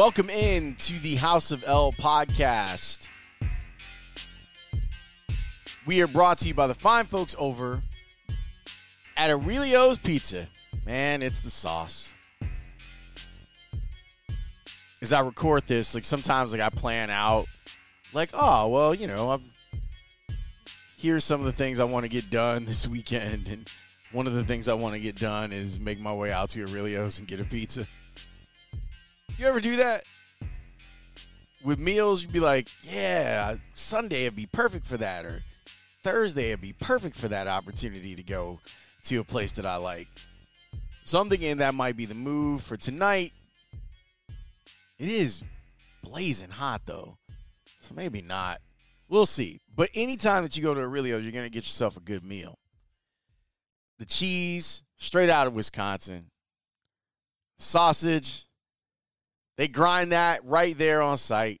Welcome in to the House of L podcast. We are brought to you by the fine folks over at Aurelio's Pizza. Man, it's the sauce. As I record this, like sometimes like I plan out like, oh, well, you know, I'm here's some of the things I want to get done this weekend and one of the things I want to get done is make my way out to Aurelio's and get a pizza. You ever do that? With meals, you'd be like, yeah, Sunday would be perfect for that, or Thursday would be perfect for that opportunity to go to a place that I like. So I'm thinking that might be the move for tonight. It is blazing hot, though. So maybe not. We'll see. But anytime that you go to Aurelio's, you're going to get yourself a good meal the cheese straight out of Wisconsin, sausage. They grind that right there on site.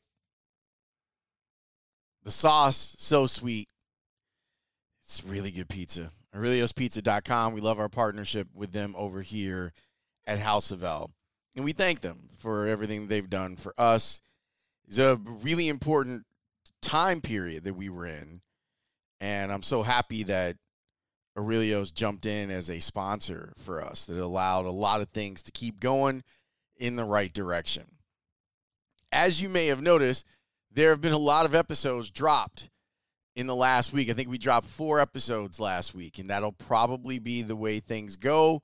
The sauce, so sweet. It's really good pizza. AureliosPizza.com. We love our partnership with them over here at House of L. And we thank them for everything they've done for us. It's a really important time period that we were in. And I'm so happy that Aurelio's jumped in as a sponsor for us that allowed a lot of things to keep going in the right direction. As you may have noticed, there have been a lot of episodes dropped in the last week. I think we dropped four episodes last week, and that'll probably be the way things go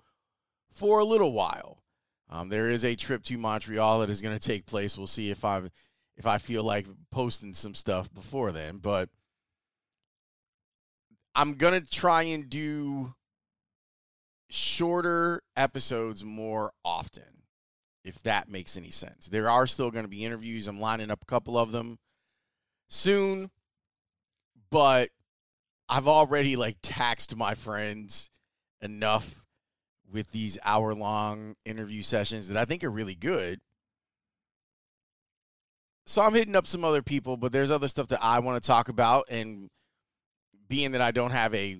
for a little while. Um, there is a trip to Montreal that is going to take place. We'll see if I if I feel like posting some stuff before then, but I'm gonna try and do shorter episodes more often, if that makes any sense. There are still going to be interviews. I'm lining up a couple of them soon, but I've already like taxed my friends enough with these hour long interview sessions that I think are really good. So I'm hitting up some other people, but there's other stuff that I want to talk about and being that I don't have a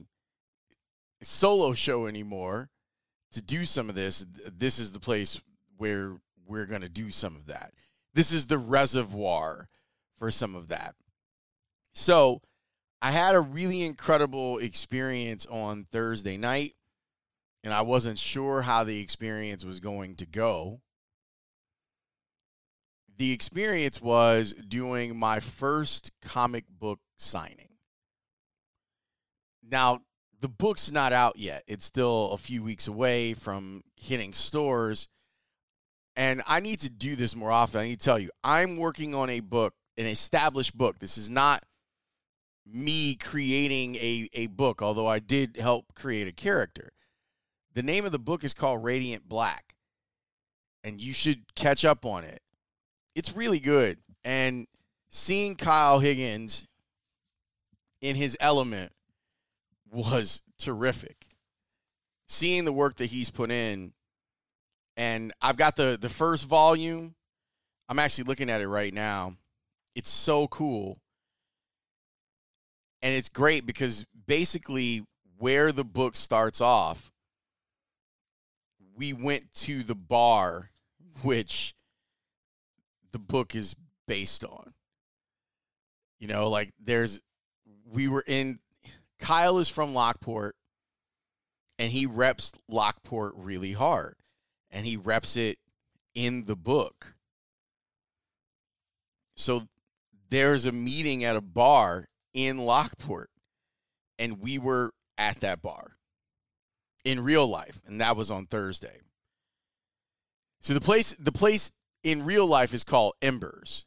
solo show anymore to do some of this, this is the place where we're going to do some of that. This is the reservoir for some of that. So, I had a really incredible experience on Thursday night, and I wasn't sure how the experience was going to go. The experience was doing my first comic book signing. Now, the book's not out yet. It's still a few weeks away from hitting stores. And I need to do this more often. I need to tell you, I'm working on a book, an established book. This is not me creating a, a book, although I did help create a character. The name of the book is called Radiant Black. and you should catch up on it. It's really good. And seeing Kyle Higgins in his element was terrific. Seeing the work that he's put in, and I've got the the first volume. I'm actually looking at it right now. It's so cool. And it's great because basically where the book starts off, we went to the bar which the book is based on. You know, like there's we were in Kyle is from Lockport and he reps Lockport really hard. And he reps it in the book. So there's a meeting at a bar in Lockport, and we were at that bar in real life, and that was on Thursday. So the place the place in real life is called Embers.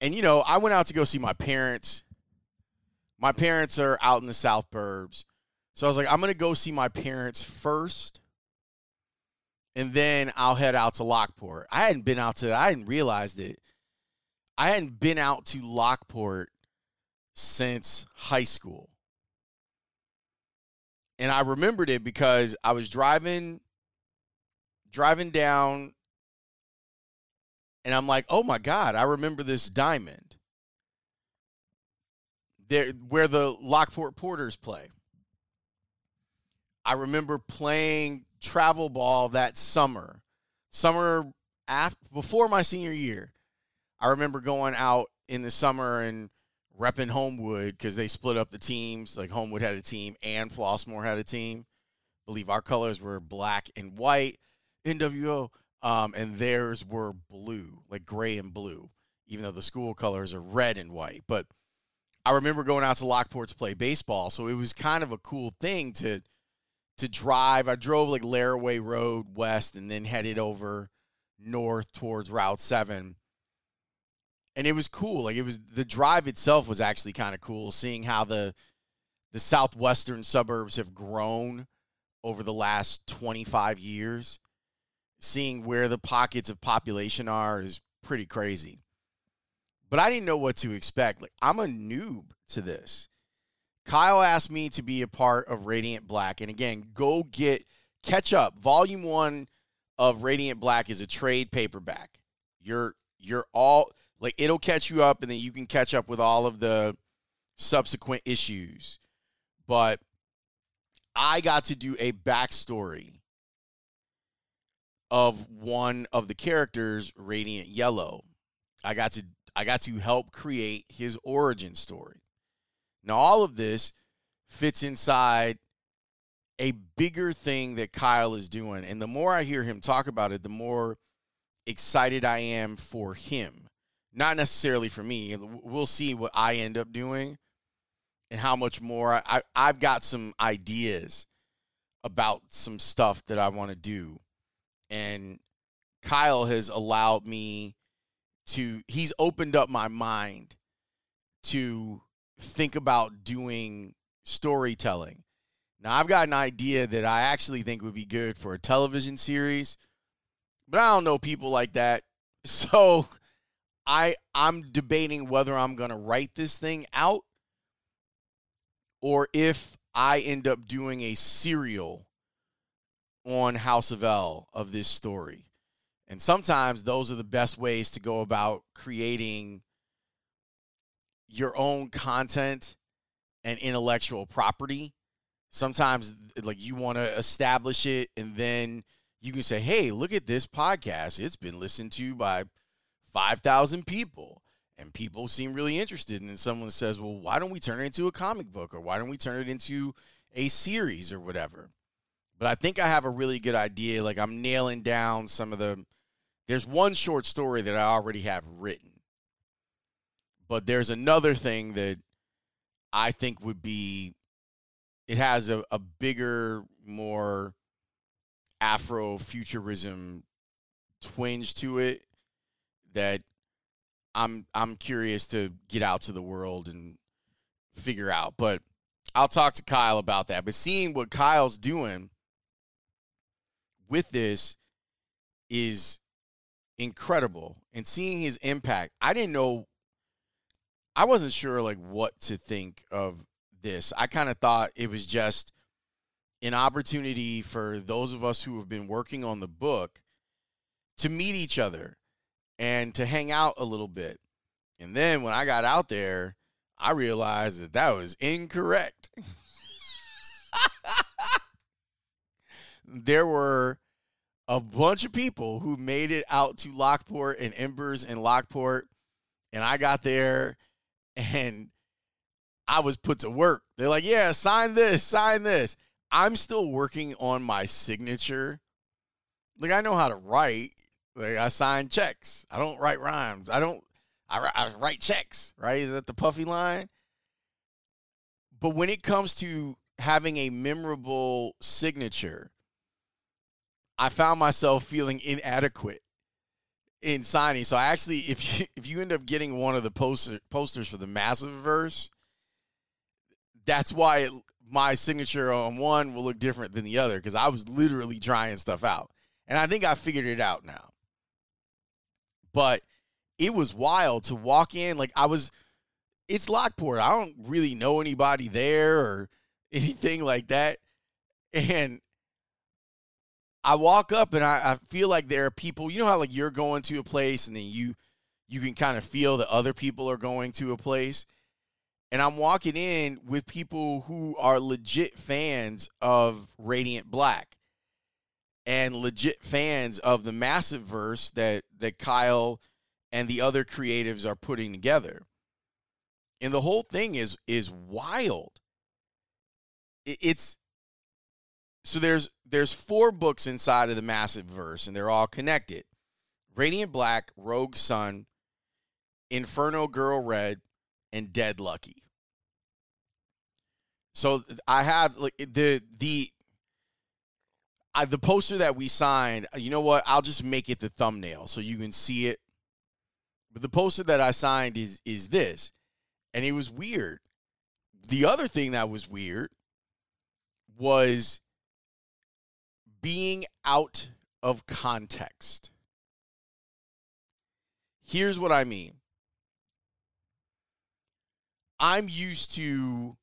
And you know, I went out to go see my parents. My parents are out in the South Burbs. So I was like, I'm going to go see my parents first. And then I'll head out to Lockport. I hadn't been out to, I hadn't realized it. I hadn't been out to Lockport since high school. And I remembered it because I was driving driving down and I'm like, "Oh my god, I remember this diamond." There where the Lockport Porters play. I remember playing travel ball that summer. Summer after before my senior year. I remember going out in the summer and repping Homewood because they split up the teams. Like Homewood had a team and Flossmoor had a team. I believe our colors were black and white, NWO, um, and theirs were blue, like gray and blue, even though the school colors are red and white. But I remember going out to Lockport to play baseball, so it was kind of a cool thing to to drive. I drove like Laraway Road west and then headed over north towards Route 7 and it was cool. Like it was the drive itself was actually kind of cool, seeing how the the southwestern suburbs have grown over the last 25 years. Seeing where the pockets of population are is pretty crazy. But I didn't know what to expect. Like I'm a noob to this. Kyle asked me to be a part of Radiant Black, and again, go get catch up. Volume one of Radiant Black is a trade paperback. You're you're all like it'll catch you up and then you can catch up with all of the subsequent issues. But I got to do a backstory of one of the characters, Radiant Yellow. I got to I got to help create his origin story. Now all of this fits inside a bigger thing that Kyle is doing. And the more I hear him talk about it, the more excited I am for him not necessarily for me. We'll see what I end up doing and how much more. I, I've got some ideas about some stuff that I want to do. And Kyle has allowed me to, he's opened up my mind to think about doing storytelling. Now, I've got an idea that I actually think would be good for a television series, but I don't know people like that. So I I'm debating whether I'm going to write this thing out or if I end up doing a serial on House of L of this story. And sometimes those are the best ways to go about creating your own content and intellectual property. Sometimes like you want to establish it and then you can say, "Hey, look at this podcast. It's been listened to by 5,000 people and people seem really interested. And then someone says, well, why don't we turn it into a comic book or why don't we turn it into a series or whatever? But I think I have a really good idea. Like I'm nailing down some of the. There's one short story that I already have written, but there's another thing that I think would be. It has a, a bigger, more Afro-futurism twinge to it that I'm I'm curious to get out to the world and figure out. But I'll talk to Kyle about that. But seeing what Kyle's doing with this is incredible and seeing his impact. I didn't know I wasn't sure like what to think of this. I kind of thought it was just an opportunity for those of us who have been working on the book to meet each other and to hang out a little bit. And then when I got out there, I realized that that was incorrect. there were a bunch of people who made it out to Lockport and Embers in Lockport. And I got there and I was put to work. They're like, yeah, sign this, sign this. I'm still working on my signature. Like, I know how to write. Like, I sign checks. I don't write rhymes. I don't, I, I write checks, right? Is that the puffy line? But when it comes to having a memorable signature, I found myself feeling inadequate in signing. So I actually, if you if you end up getting one of the poster, posters for the massive verse, that's why it, my signature on one will look different than the other because I was literally trying stuff out, and I think I figured it out now. But it was wild to walk in like I was. It's Lockport. I don't really know anybody there or anything like that, and I walk up and I, I, feel like there are people, you know how like you're going to a place and then you you can kind of feel that other people are going to a place. And I'm walking in with people who are legit fans of Radiant Black and legit fans of the massive verse that that Kyle and the other creatives are putting together. And the whole thing is is wild. It's so there's there's four books inside of the massive verse, and they're all connected. Radiant Black, Rogue Sun, Inferno Girl Red, and Dead Lucky. So I have like the the I, the poster that we signed. Uh, you know what? I'll just make it the thumbnail so you can see it. But the poster that I signed is is this, and it was weird. The other thing that was weird was being out of context. Here's what I mean I'm used to,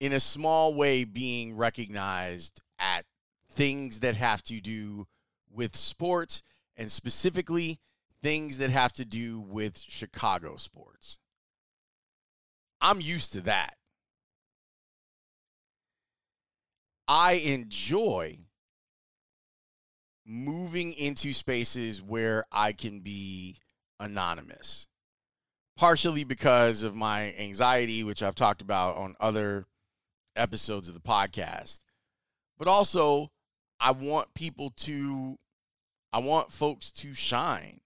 in a small way, being recognized at things that have to do with sports and specifically things that have to do with Chicago sports. I'm used to that. I enjoy moving into spaces where I can be anonymous. Partially because of my anxiety, which I've talked about on other episodes of the podcast. But also, I want people to, I want folks to shine.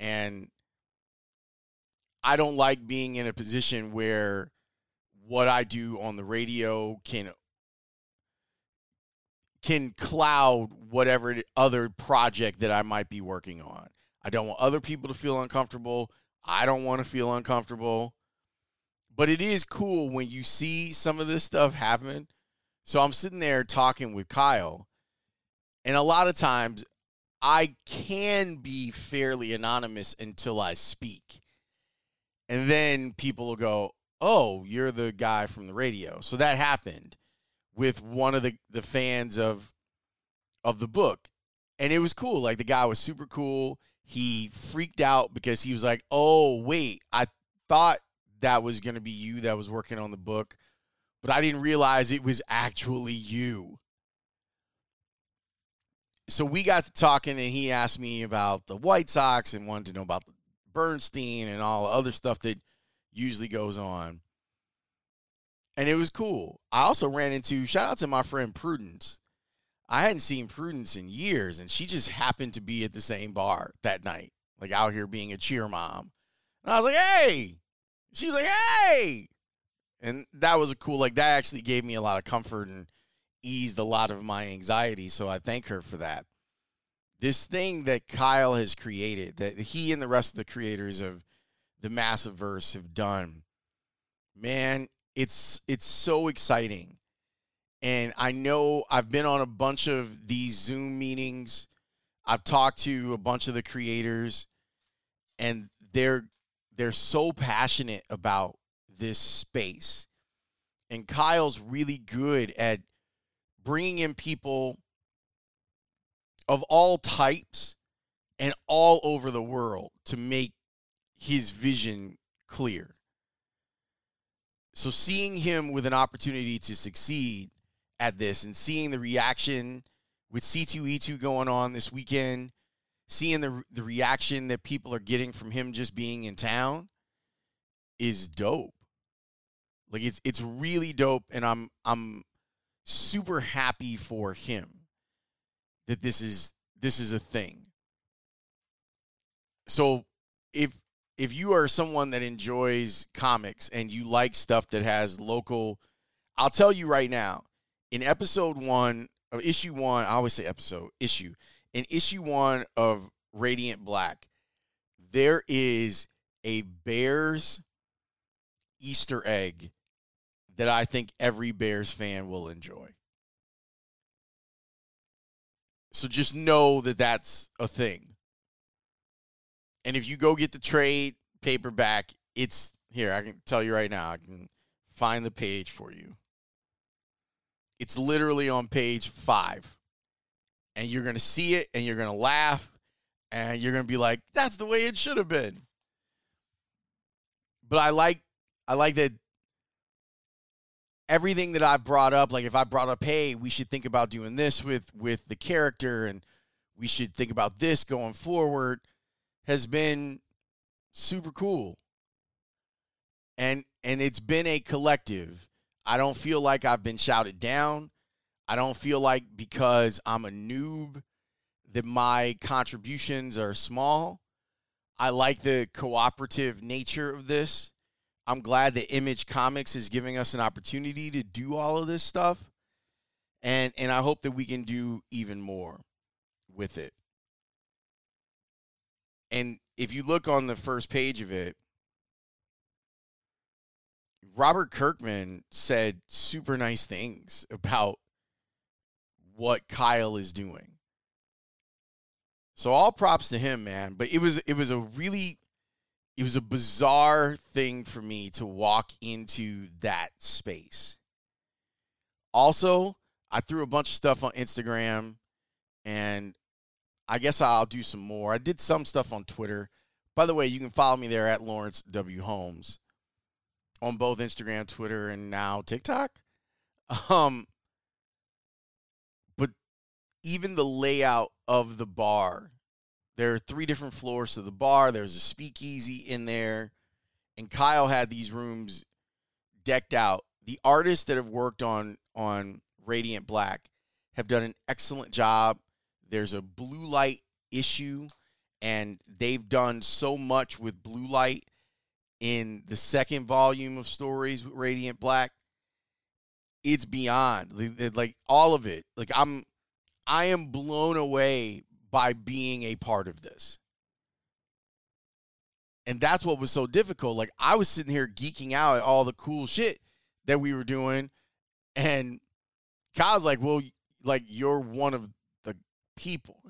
And I don't like being in a position where what I do on the radio can can cloud whatever other project that I might be working on. I don't want other people to feel uncomfortable. I don't want to feel uncomfortable. But it is cool when you see some of this stuff happen. So I'm sitting there talking with Kyle, and a lot of times I can be fairly anonymous until I speak. And then people will go, Oh, you're the guy from the radio. So that happened with one of the, the fans of of the book. And it was cool. Like the guy was super cool. He freaked out because he was like, "Oh, wait, I thought that was going to be you that was working on the book, but I didn't realize it was actually you." So we got to talking and he asked me about the White Sox and wanted to know about Bernstein and all the other stuff that usually goes on and it was cool. I also ran into shout out to my friend Prudence. I hadn't seen Prudence in years, and she just happened to be at the same bar that night, like out here being a cheer mom. And I was like, "Hey," she's like, "Hey," and that was a cool. Like that actually gave me a lot of comfort and eased a lot of my anxiety. So I thank her for that. This thing that Kyle has created, that he and the rest of the creators of the Massive Verse have done, man, it's it's so exciting. And I know I've been on a bunch of these Zoom meetings I've talked to a bunch of the creators and they're they're so passionate about this space. And Kyle's really good at bringing in people of all types and all over the world to make his vision clear. So seeing him with an opportunity to succeed at this and seeing the reaction with C2E2 going on this weekend, seeing the the reaction that people are getting from him just being in town is dope. Like it's it's really dope and I'm I'm super happy for him that this is this is a thing. So if if you are someone that enjoys comics and you like stuff that has local I'll tell you right now, in episode 1 of issue 1, I always say episode, issue. In issue 1 of Radiant Black, there is a Bears Easter egg that I think every Bears fan will enjoy. So just know that that's a thing. And if you go get the trade paperback, it's here. I can tell you right now. I can find the page for you. It's literally on page five. And you're going to see it and you're going to laugh and you're going to be like, that's the way it should have been. But I like I like that everything that I've brought up, like if I brought up, hey, we should think about doing this with with the character and we should think about this going forward, has been super cool. And and it's been a collective. I don't feel like I've been shouted down. I don't feel like because I'm a noob that my contributions are small. I like the cooperative nature of this. I'm glad that Image Comics is giving us an opportunity to do all of this stuff. And and I hope that we can do even more with it. And if you look on the first page of it, Robert Kirkman said super nice things about what Kyle is doing. So all props to him, man. But it was it was a really it was a bizarre thing for me to walk into that space. Also, I threw a bunch of stuff on Instagram and I guess I'll do some more. I did some stuff on Twitter. By the way, you can follow me there at Laurence W. Holmes on both Instagram, Twitter, and now TikTok. Um, but even the layout of the bar there are three different floors to the bar. There's a speakeasy in there. And Kyle had these rooms decked out. The artists that have worked on on Radiant Black have done an excellent job. There's a blue light issue, and they've done so much with blue light in the second volume of stories with Radiant Black. It's beyond like all of it. Like I'm I am blown away by being a part of this. And that's what was so difficult. Like I was sitting here geeking out at all the cool shit that we were doing. And Kyle's like, well, like you're one of people.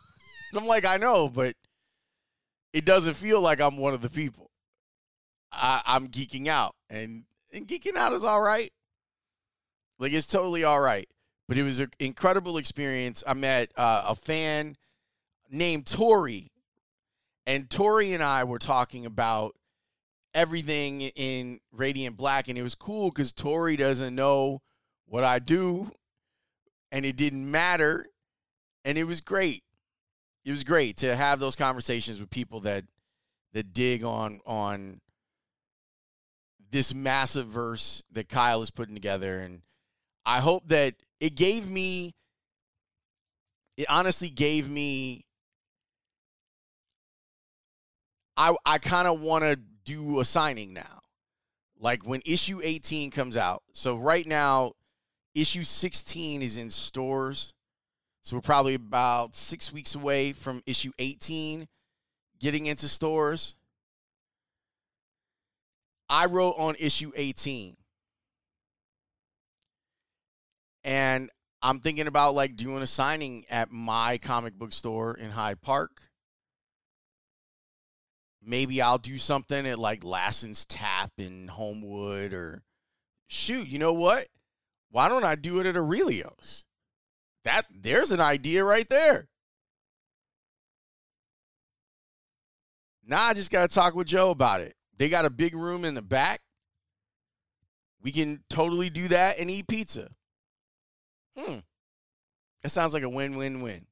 I'm like, I know, but it doesn't feel like I'm one of the people. I, I'm geeking out. And, and geeking out is all right. Like it's totally all right. But it was an incredible experience. I met uh, a fan named Tori. And Tori and I were talking about everything in Radiant Black. And it was cool because Tori doesn't know what I do. And it didn't matter. And it was great. It was great to have those conversations with people that that dig on on this massive verse that Kyle is putting together. And I hope that it gave me it honestly gave me I I kind of want to do a signing now. Like when issue 18 comes out. So right now issue 16 is in stores. So we're probably about 6 weeks away from issue 18 getting into stores. I wrote on issue 18. And I'm thinking about like doing a signing at my comic book store in Hyde Park. Maybe I'll do something at like Lassen's Tap in Homewood or shoot, you know what? Why don't I do it at Aurelio's? That there's an idea right there. Now I just got to talk with Joe about it. They got a big room in the back. We can totally do that and eat pizza. Hmm. That sounds like a win win win.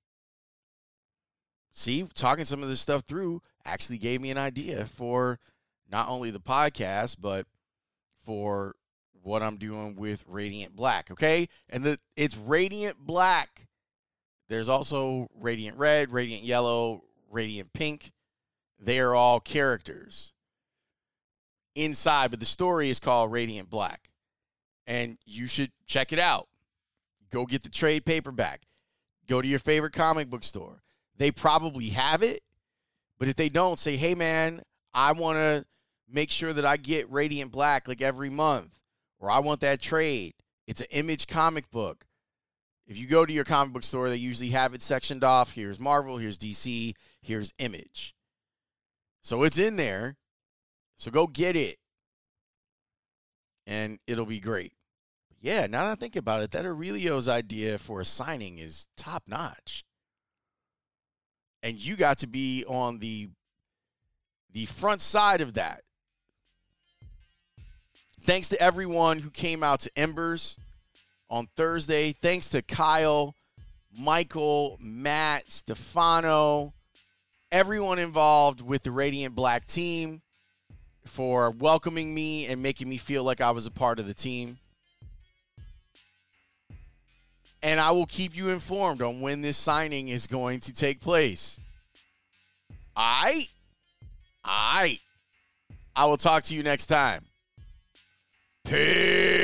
See, talking some of this stuff through actually gave me an idea for not only the podcast, but for what I'm doing with Radiant Black. Okay. And the, it's Radiant Black. There's also Radiant Red, Radiant Yellow, Radiant Pink. They are all characters inside, but the story is called Radiant Black. And you should check it out. Go get the trade paperback. Go to your favorite comic book store. They probably have it, but if they don't, say, hey, man, I want to make sure that I get Radiant Black like every month, or I want that trade. It's an image comic book. If you go to your comic book store, they usually have it sectioned off. Here's Marvel, here's DC, here's Image. So it's in there. So go get it. And it'll be great. Yeah, now that I think about it, that Aurelio's idea for a signing is top notch. And you got to be on the the front side of that. Thanks to everyone who came out to Embers on Thursday. Thanks to Kyle, Michael, Matt, Stefano, everyone involved with the Radiant Black team for welcoming me and making me feel like I was a part of the team. And I will keep you informed on when this signing is going to take place. I I I will talk to you next time. Peace.